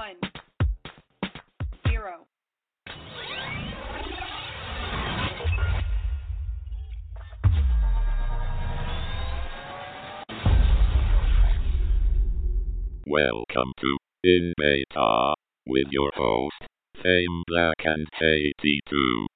one, zero. Welcome to In Beta with your host, Fame Black and KT2.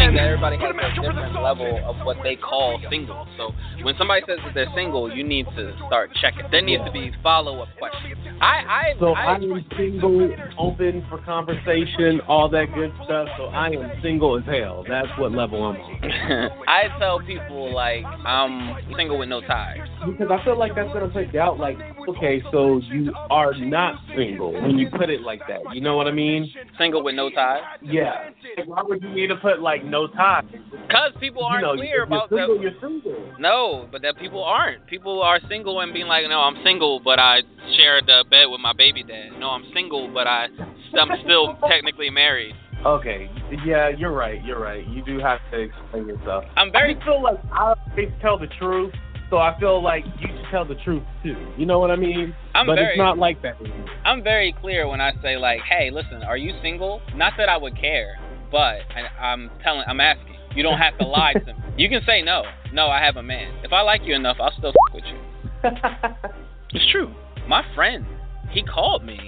I'm learning that everybody has a different level of what they call single. So when somebody says that they're single, you need to start checking. There needs to be follow up questions. I I So I, I am single, open for conversation, all that good stuff. So I am single as hell. That's what level I'm on. I tell people like I'm single with no ties. Because I feel like that's gonna take out like, okay, so you are not single when you put it like that. You know what I mean? Single with no ties. Yeah. Why would you need to put like no ties? Cause people aren't you know, clear about single, that. you're single. No, but that people aren't. People are single and being like, no, I'm single, but I shared the bed with my baby dad. No, I'm single, but I, I'm still technically married. Okay. Yeah, you're right. You're right. You do have to explain yourself. I'm very just feel like I always tell the truth, so I feel like you should tell the truth too. You know what I mean? I'm but very- it's not like that. I'm very clear when I say like, hey, listen, are you single? Not that I would care, but I, I'm telling, I'm asking. You don't have to lie to me. You can say no. No, I have a man. If I like you enough, I'll still f- with you. It's true. My friend, he called me,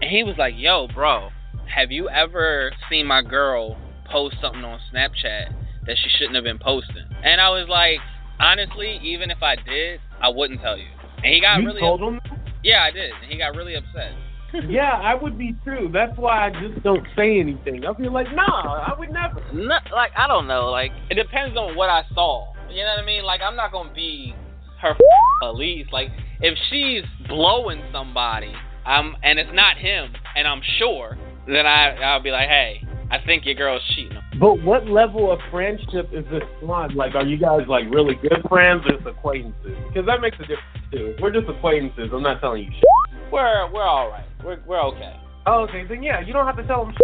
and he was like, yo, bro, have you ever seen my girl post something on Snapchat that she shouldn't have been posting? And I was like, honestly, even if I did, I wouldn't tell you. And he got you really told him? yeah, I did. And he got really upset. yeah, I would be too. That's why I just don't say anything. I feel like, nah, I would never. No, like I don't know. Like it depends on what I saw. You know what I mean? Like I'm not gonna be her police. Like if she's blowing somebody, um, and it's not him, and I'm sure, then I I'll be like, hey, I think your girl's cheating. But what level of friendship is this on? Like, are you guys like really good friends or just acquaintances? Because that makes a difference too. We're just acquaintances. I'm not telling you shit. We're we're all right. We're we're okay. Oh, okay, then yeah, you don't have to tell them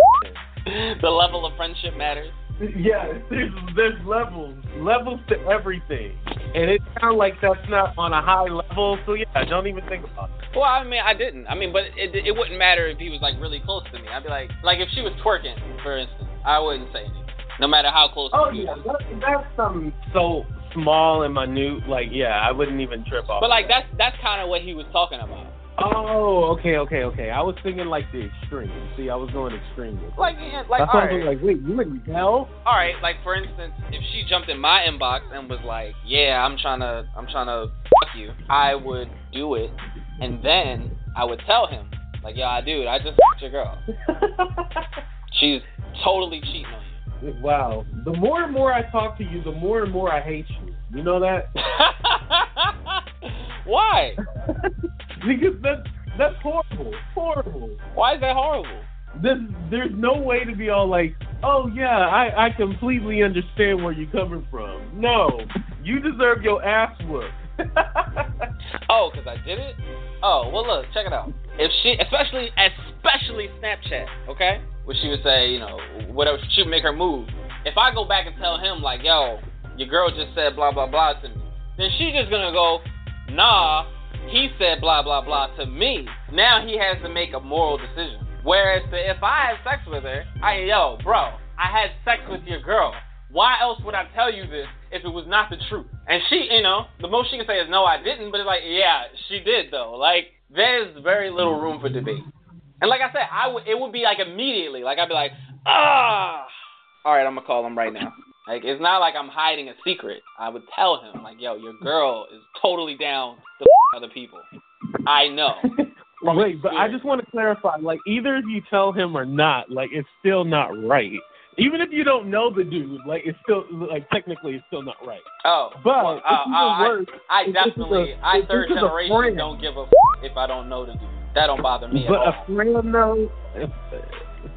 the level of friendship matters. Yeah, there's, there's levels, levels to everything, and it sounds like that's not on a high level. So yeah, don't even think about it. Well, I mean, I didn't. I mean, but it it wouldn't matter if he was like really close to me. I'd be like, like if she was twerking, for instance, I wouldn't say anything, no matter how close. Oh yeah, that, that's something so small and minute. Like yeah, I wouldn't even trip off. But like that. that's that's kind of what he was talking about. Oh, okay, okay, okay. I was thinking like the extreme. See, I was going extreme. Like, yeah, like, That's all was like, wait, you wouldn't tell? all right. Like, for instance, if she jumped in my inbox and was like, "Yeah, I'm trying to, I'm trying to fuck you," I would do it, and then I would tell him, like, "Yo, dude, I just fucked your girl. She's totally cheating on you." wow. The more and more I talk to you, the more and more I hate you. You know that? Why? because that's that's horrible. Horrible. Why is that horrible? This, there's no way to be all like, oh yeah, I, I completely understand where you're coming from. No, you deserve your ass whooped. Oh, because I did it? Oh, well, look, check it out. If she, especially, especially Snapchat, okay? Where she would say, you know, whatever, she would make her move. If I go back and tell him, like, yo, your girl just said blah, blah, blah to me, then she's just gonna go, nah, he said blah, blah, blah to me. Now he has to make a moral decision. Whereas the, if I had sex with her, I, yo, bro, I had sex with your girl. Why else would I tell you this if it was not the truth? And she, you know, the most she can say is no, I didn't. But it's like, yeah, she did though. Like, there's very little room for debate. And like I said, I would, it would be like immediately, like I'd be like, ah, all right, I'm gonna call him right now. Like, it's not like I'm hiding a secret. I would tell him, like, yo, your girl is totally down other people. I know. Wait, but I just want to clarify. Like, either if you tell him or not, like, it's still not right. Even if you don't know the dude, like, it's still like technically it's still not right. Oh, But well, uh, uh, I- worse. I, if definitely, a- I third this is a generation don't give a f- if I don't know the dude. That don't bother me But at all. a friend, though, if,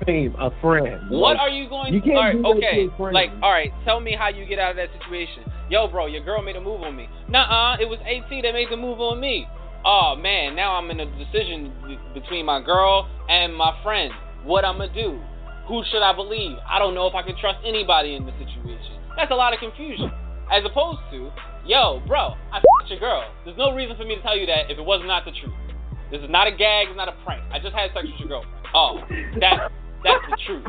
fame, a friend. What like, are you going you to? can't All right, do that to okay. Like, all right. Tell me how you get out of that situation. Yo, bro, your girl made a move on me. Nuh-uh, it was AT that made the move on me. Oh man, now I'm in a decision between my girl and my friend. What I'm gonna do? Who should I believe? I don't know if I can trust anybody in this situation. That's a lot of confusion. As opposed to, yo, bro, I f***ed your girl. There's no reason for me to tell you that if it was not the truth. This is not a gag. It's not a prank. I just had sex with your girlfriend. Oh, that that's the truth.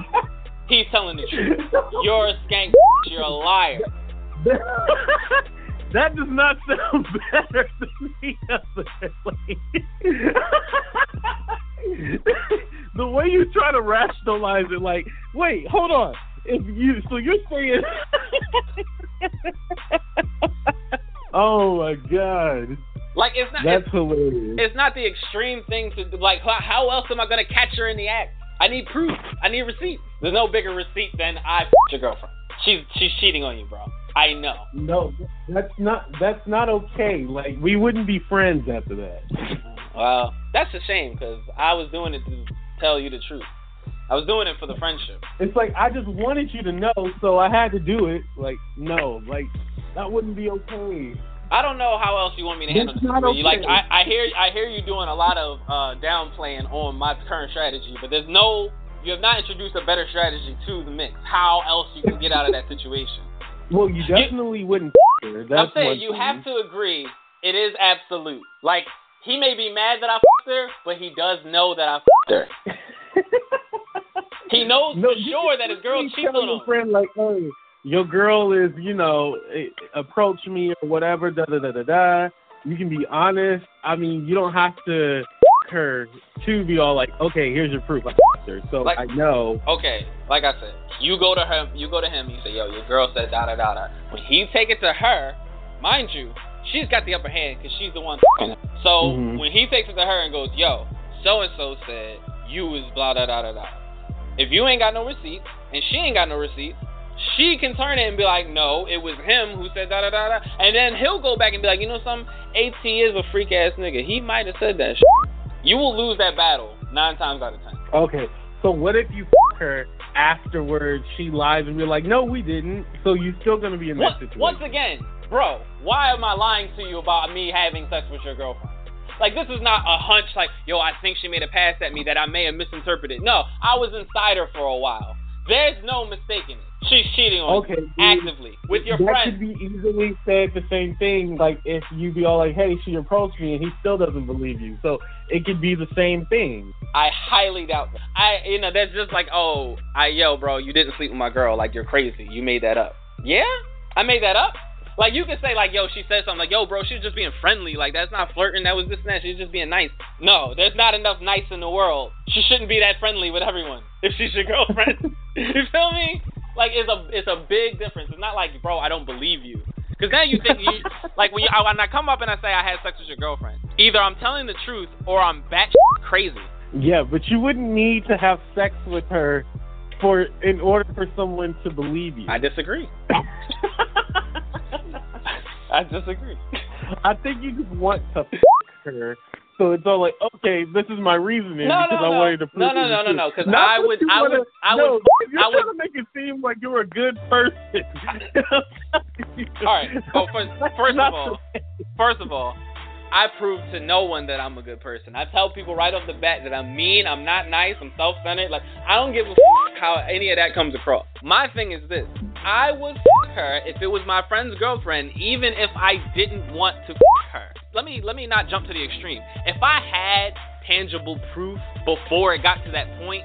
He's telling the truth. You're a skank. You're a liar. that does not sound better to me. Other The way you try to rationalize it, like, wait, hold on. If you, so you're saying, oh my god. Like it's not. That's it's, hilarious. It's not the extreme thing to do. Like how, how else am I gonna catch her in the act? I need proof. I need receipts. There's no bigger receipt than I f- your girlfriend. She's she's cheating on you, bro. I know. No, that's not that's not okay. Like we wouldn't be friends after that. Well, that's a shame because I was doing it to tell you the truth. I was doing it for the friendship. It's like I just wanted you to know, so I had to do it. Like no, like that wouldn't be okay. I don't know how else you want me to handle That's this. not situation. Like. I, I hear I hear you doing a lot of uh, downplaying on my current strategy, but there's no you have not introduced a better strategy to the mix. How else you can get out of that situation? Well, you definitely wouldn't. Her. That's I'm saying you thing. have to agree it is absolute. Like he may be mad that I f***ed her, but he does know that I f***ed her. He knows No, for sure that his girl cheated on him. friend like, hey, your girl is, you know, eh, approach me or whatever. Da da da da da. You can be honest. I mean, you don't have to her to be all like, okay, here's your proof. I her. So Like- I know. Okay, like I said, you go to her, you go to him, you say, yo, your girl said da da da da. When he take it to her, mind you, she's got the upper hand because she's the one. So Mhm. when he takes it to her and goes, yo, so and so said you was blah da da da da. If you ain't got no receipts and she ain't got no receipts, she can turn it and be like, no, it was him who said da da da da, and then he'll go back and be like, you know something, At is a freak ass nigga. He might have said that. Shit. You will lose that battle nine times out of ten. Okay. So what if you f- her afterwards? She lies and we're like, no, we didn't. So you're still gonna be in that Once, situation. once again, bro, why am I lying to you about me having sex with your girlfriend? Like this is not a hunch. Like yo, I think she made a pass at me that I may have misinterpreted. No, I was inside her for a while. There's no mistaking it. She's cheating on Okay, you dude. actively with your that friends. could be easily said the same thing. Like if you be all like, "Hey, she approached me," and he still doesn't believe you. So it could be the same thing. I highly doubt that. I, you know, that's just like, oh, I, yo, bro, you didn't sleep with my girl. Like you're crazy. You made that up. Yeah, I made that up. Like you can say like, yo, she said something like, yo, bro, she's just being friendly. Like that's not flirting. That was this and that. She's just being nice. No, there's not enough nice in the world. She shouldn't be that friendly with everyone if she's your girlfriend. you feel me? Like it's a it's a big difference. It's not like, bro, I don't believe you. Because now you think you like when you I, when I come up and I say I had sex with your girlfriend, either I'm telling the truth or I'm bat crazy. Yeah, but you wouldn't need to have sex with her for in order for someone to believe you. I disagree. I disagree. I think you just want to f- her. So it's all like, okay, this is my reasoning No, because no, I no. wanted to prove No, no, no, no, no, 'cause I would- I would- I no, would- You're I trying would- to make it seem like you're a good person. All right. Oh, first, first of all, first of all, I prove to no one that I'm a good person. I tell people right off the bat that I'm mean, I'm not nice, I'm self-centered. Like I don't give a f- how any of that comes across. My thing is this: I would f- her if it was my friend's girlfriend, even if I didn't want to f- her. Let me let me not jump to the extreme. If I had tangible proof before it got to that point,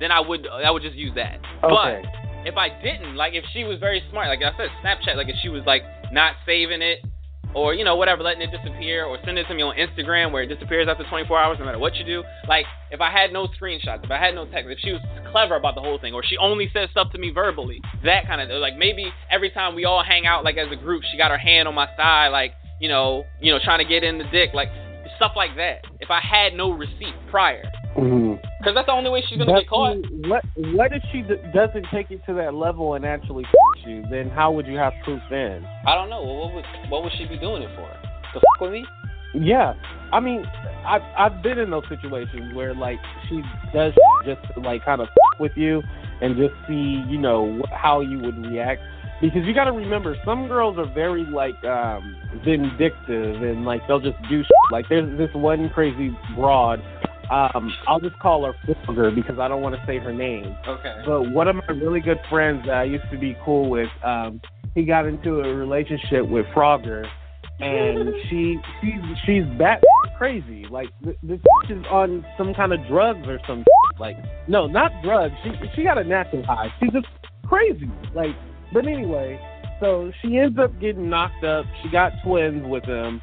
then I would I would just use that. Okay. But if I didn't, like if she was very smart, like I said, Snapchat, like if she was like not saving it or you know whatever, letting it disappear, or sending it to me on Instagram where it disappears after 24 hours, no matter what you do. Like if I had no screenshots, if I had no text, if she was clever about the whole thing, or she only said stuff to me verbally, that kind of like maybe every time we all hang out like as a group, she got her hand on my side, like you know, you know, trying to get in the dick, like stuff like that. If I had no receipt prior, mm-hmm. because that's the only way she's gonna But get caught. What what if she d- doesn't take it to that level and actually f- you? Then how would you have proof then? I don't know. Well, what would what would she be doing it for? To fuck with me? Yeah, I mean, I've I've been in those situations where like she does just to, like kind of f- with you and just see you know how you would react because you got to remember some girls are very like um vindictive and like they'll just do shit. like there's this one crazy broad um I'll just call her Frogger because I don't want to say her name Okay. but one of my really good friends that I used to be cool with, um, he got into a relationship with Frogger, and she she's she's bat crazy. Like th- this is on some kind of drugs or some like no, not drugs. She she got a natural high. She's just crazy. Like, but anyway, so she ends up getting knocked up. She got twins with him,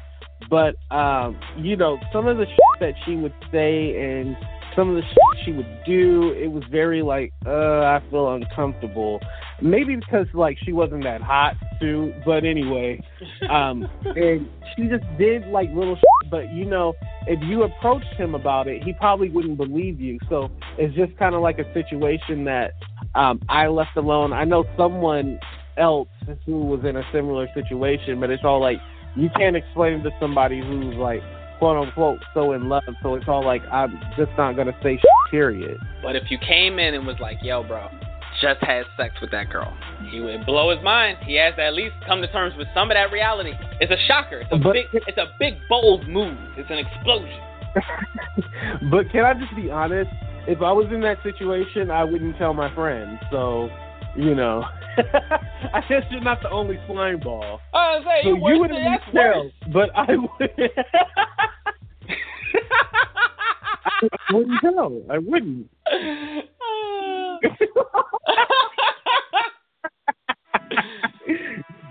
but um, you know some of the shit that she would say and some of the shit she would do, it was very like, uh, I feel uncomfortable. Maybe because like she wasn't that hot too, but anyway, um, and she just did like little shit. But you know, if you approached him about it, he probably wouldn't believe you. So it's just kind of like a situation that um, I left alone. I know someone else who was in a similar situation, but it's all like you can't explain to somebody who's like quote unquote so in love. So it's all like I'm just not gonna say shit, period. But if you came in and was like, "Yo, bro, just had sex with that girl," he would blow his mind. He has to at least come to terms with some of that reality. It's a shocker. It's a But- big. It's a big bold move. It's an explosion. but can I just be honest? If I was in that situation, I wouldn't tell my friends. So, you know, I guess you're not the only slime ball. I was So you wouldn't tell, but I would. I wouldn't tell. I wouldn't.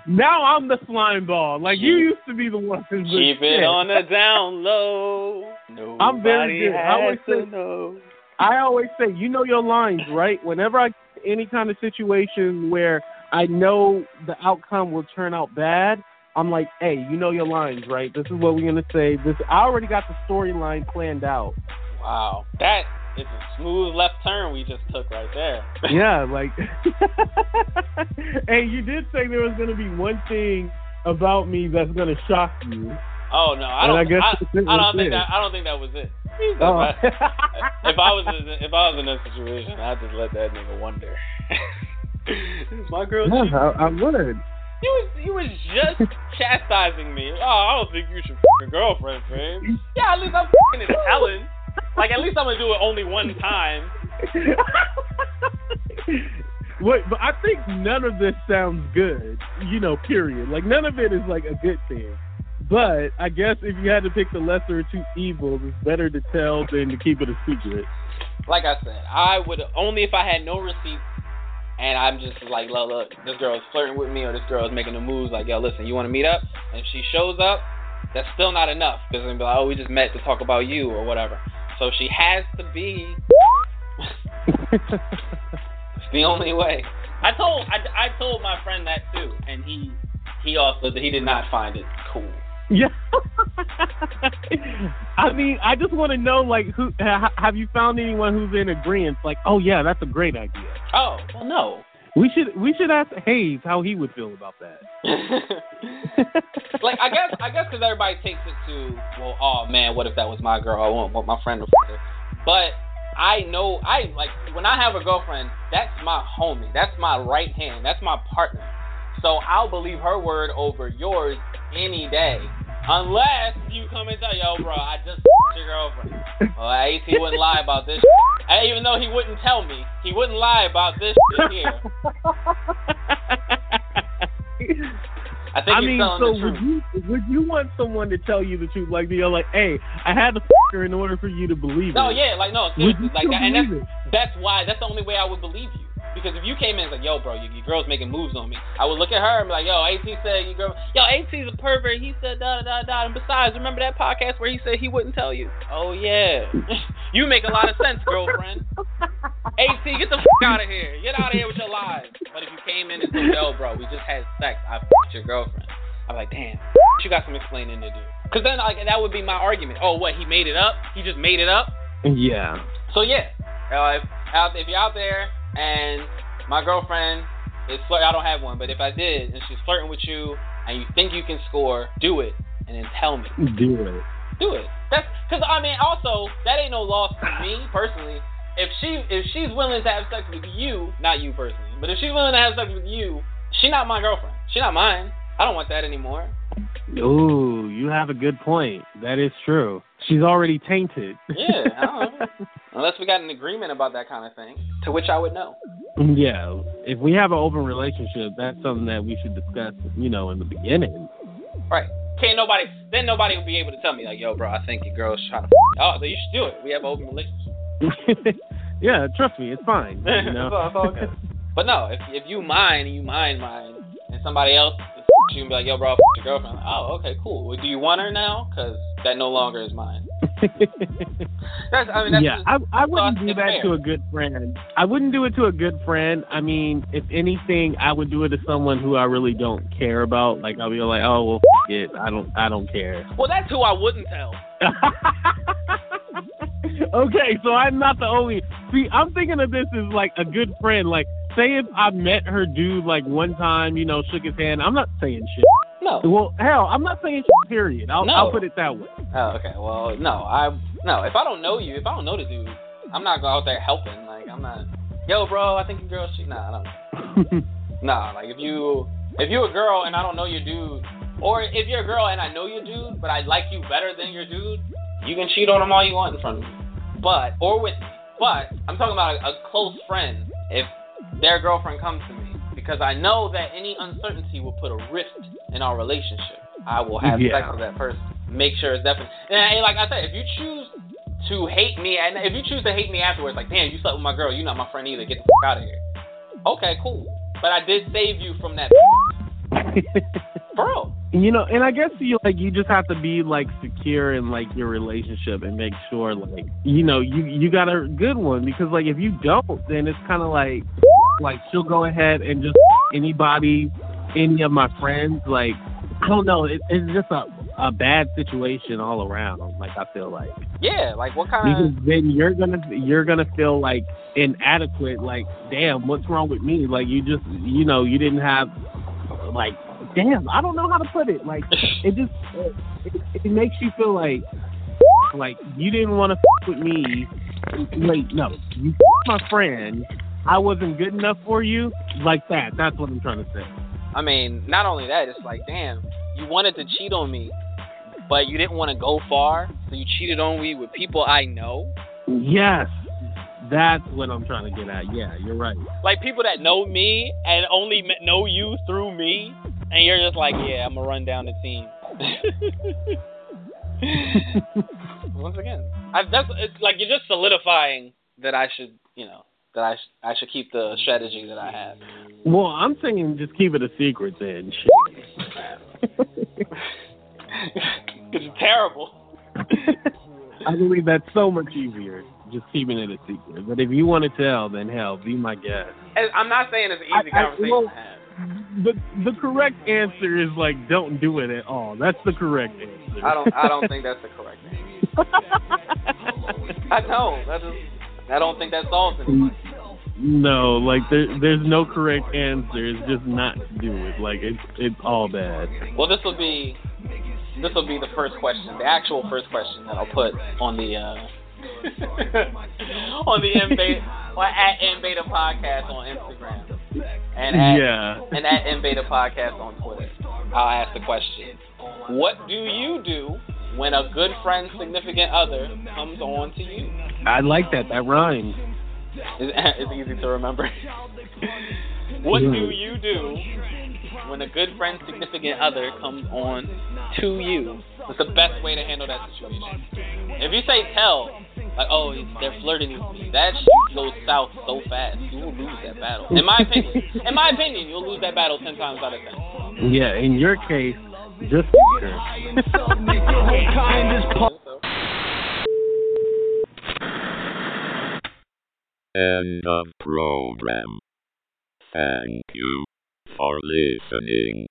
now I'm the slime ball. Like you used to be the one Keep it shit. on the down low. Nobody I'm very good. I has always to say- know. I always say, you know your lines, right? Whenever I any kind of situation where I know the outcome will turn out bad, I'm like, hey, you know your lines, right? This is what we're gonna say. This I already got the storyline planned out. Wow, that is a smooth left turn we just took right there. Yeah, like Hey, you did say there was gonna be one thing about me that's gonna shock you. Oh no, I don't. I guess I, I don't right think that. I don't think that was it. Oh. if I was in, if I was in that situation, I'd just let that nigga wonder. my girl? Yeah, cheating? I, I would. You was you was just chastising me. Oh, I don't think you should f your girlfriend, fam. Yeah, at least I'm fing it, Helen. Like at least I'm gonna do it only one time. Wait, but I think none of this sounds good. You know, period. Like none of it is like a good thing. But I guess if you had to pick the lesser of two evils, it's better to tell than to keep it a secret. Like I said, I would only if I had no receipts and I'm just like, look, look, this girl is flirting with me or this girl is making the moves. Like, yo, listen, you want to meet up? And if she shows up, that's still not enough because gonna be like, oh, we just met to talk about you or whatever. So she has to be. It's the only way. I told I, I told my friend that too, and he he also he did not find it cool. Yeah. I mean, I just want to know, like, who ha, have you found anyone who's in agreement? Like, oh yeah, that's a great idea. Oh well, no. We should we should ask Hayes how he would feel about that. like I guess I guess because everybody takes it to well, oh man, what if that was my girl? I want, want my friend to f her. But I know I like when I have a girlfriend, that's my homie, that's my right hand, that's my partner. So I'll believe her word over yours any day, unless you come and tell yo, bro, I just f***ed your girlfriend. Well, AT least he wouldn't lie about this. And even though he wouldn't tell me, he wouldn't lie about this shit here. I think I he's mean, telling so the truth. would you would you want someone to tell you the truth? Like, you're like, hey, I had to f her in order for you to believe No, it. yeah, like no, seriously, like that, and that's it? that's why that's the only way I would believe you. Because if you came in and was like, yo, bro, your, your girl's making moves on me, I would look at her and be like, yo, AT said your girl, yo, AT's a pervert. He said da da da da. And besides, remember that podcast where he said he wouldn't tell you? Oh yeah, you make a lot of sense, girlfriend. AT, get the fuck out of here. Get out of here with your lies. But if you came in and said, yo, bro, we just had sex. I f***ed your girlfriend. I'm like, damn, you got some explaining to do. Because then, like, that would be my argument. Oh, what? He made it up? He just made it up? Yeah. So yeah, uh, if if you're out there and my girlfriend is flirt, I don't have one, but if I did and she's flirting with you and you think you can score, do it and then tell me. Do it. Do it. That's because I mean also that ain't no loss to me personally. If she if she's willing to have sex with you, not you personally, but if she's willing to have sex with you, she not my girlfriend. She not mine. I don't want that anymore. Ooh, you have a good point. That is true. She's already tainted. Yeah, I don't know. Unless we got an agreement about that kind of thing, to which I would know. yeah. If we have an open relationship, that's something that we should discuss, you know, in the beginning. Right. can't nobody. Then nobody will be able to tell me like, yo, bro, I think your girl's trying to. Oh, so you should do it. We have an open relationship. yeah, trust me, it's fine. You know? it's, all, it's all good. But no, if if you mind you mind mine, and somebody else you can be like, yo, bro, I'll your girlfriend. Like, oh, okay, cool. Well, do you want her now? Because that no longer is mine. that's, I mean, that's yeah, just, I, I wouldn't do that fair. to a good friend. I wouldn't do it to a good friend. I mean, if anything, I would do it to someone who I really don't care about. Like I'll be like, oh well, f- it. I don't, I don't care. Well, that's who I wouldn't tell. okay, so I'm not the only. See, I'm thinking of this as like a good friend. Like, say if I met her dude like one time, you know, shook his hand. I'm not saying shit. No. Well, hell, I'm not saying shit. Period. I'll, No. I'll put it that way. Oh, okay. Well, no, I no. If I don't know you, if I don't know the dude, I'm not going out there helping. Like, I'm not. Yo, bro, I think your girl's cheating. Nah, I don't. Nah, like if you if you're a girl and I don't know your dude, or if you're a girl and I know your dude, but I like you better than your dude, you can cheat on him all you want in front of me. But or with. But I'm talking about a, a close friend. If their girlfriend comes to me, because I know that any uncertainty will put a rift in our relationship. I will have Yeah. sex with that person. Make sure it's definitely. And like I said, if you choose to hate me, and if you choose to hate me afterwards, like damn, you slept with my girl, you're not my friend either. Get the fuck out of here. Okay, cool. But I did save you from that, bro. You know, and I guess you like you just have to be like secure in like your relationship and make sure like you know you you got a good one because like if you don't, then it's kind of like like she'll go ahead and just anybody, any of my friends like I don't know, it, it's just a a bad situation all around. Like I feel like Yeah, like what kind because of? then you're gonna you're gonna feel like inadequate. Like damn, what's wrong with me? Like you just you know you didn't have like damn I don't know how to put it. Like it just it, it makes you feel like like you didn't want to f- with me. Wait, no, you f- my friend. I wasn't good enough for you. Like that. That's what I'm trying to say. I mean, not only that, it's like damn, you wanted to cheat on me, but you didn't want to go far, so you cheated on me with people I know. Yes, that's what I'm trying to get at. Yeah, you're right. like people that know me and only know you through me, and you're just like, yeah, I'm gonna run down the team. Once again, I, that's it's like you're just solidifying that I should, you know, that I sh- I should keep the strategy that I have. Well, I'm thinking just keep it a secret then. It's terrible. I believe that's so much easier, just keeping it a secret. But if you want to tell, then hell, be my guest. And I'm not saying it's an easy I- I- well- to have. The the correct answer is like don't do it at all. That's the correct answer. I don't I don't think that's the correct answer. I don't. That is, I don't think that solves anything. No, like there there's no correct answer. It's just not to do it. Like it's it's all bad. Well, this will be this will be the first question, the actual first question that I'll put on the uh, on the In Beta or at In Beta podcast on Instagram and at yeah. and at In Beta podcast on Twitter. I'll ask the question: What do you do when a good friend, significant other comes on to you? I like that. That rhymes. It's, it's easy to remember. what do mm. you do when a good friend, significant other comes on to you? What's the best way to handle that situation? If you say tell, like, oh, they're flirting with me, that shit goes south so fast. You will lose that battle. In my opinion, in my opinion, you'll lose that battle ten times out of ten. Yeah. In your case, just her. End of program. Thank you for listening.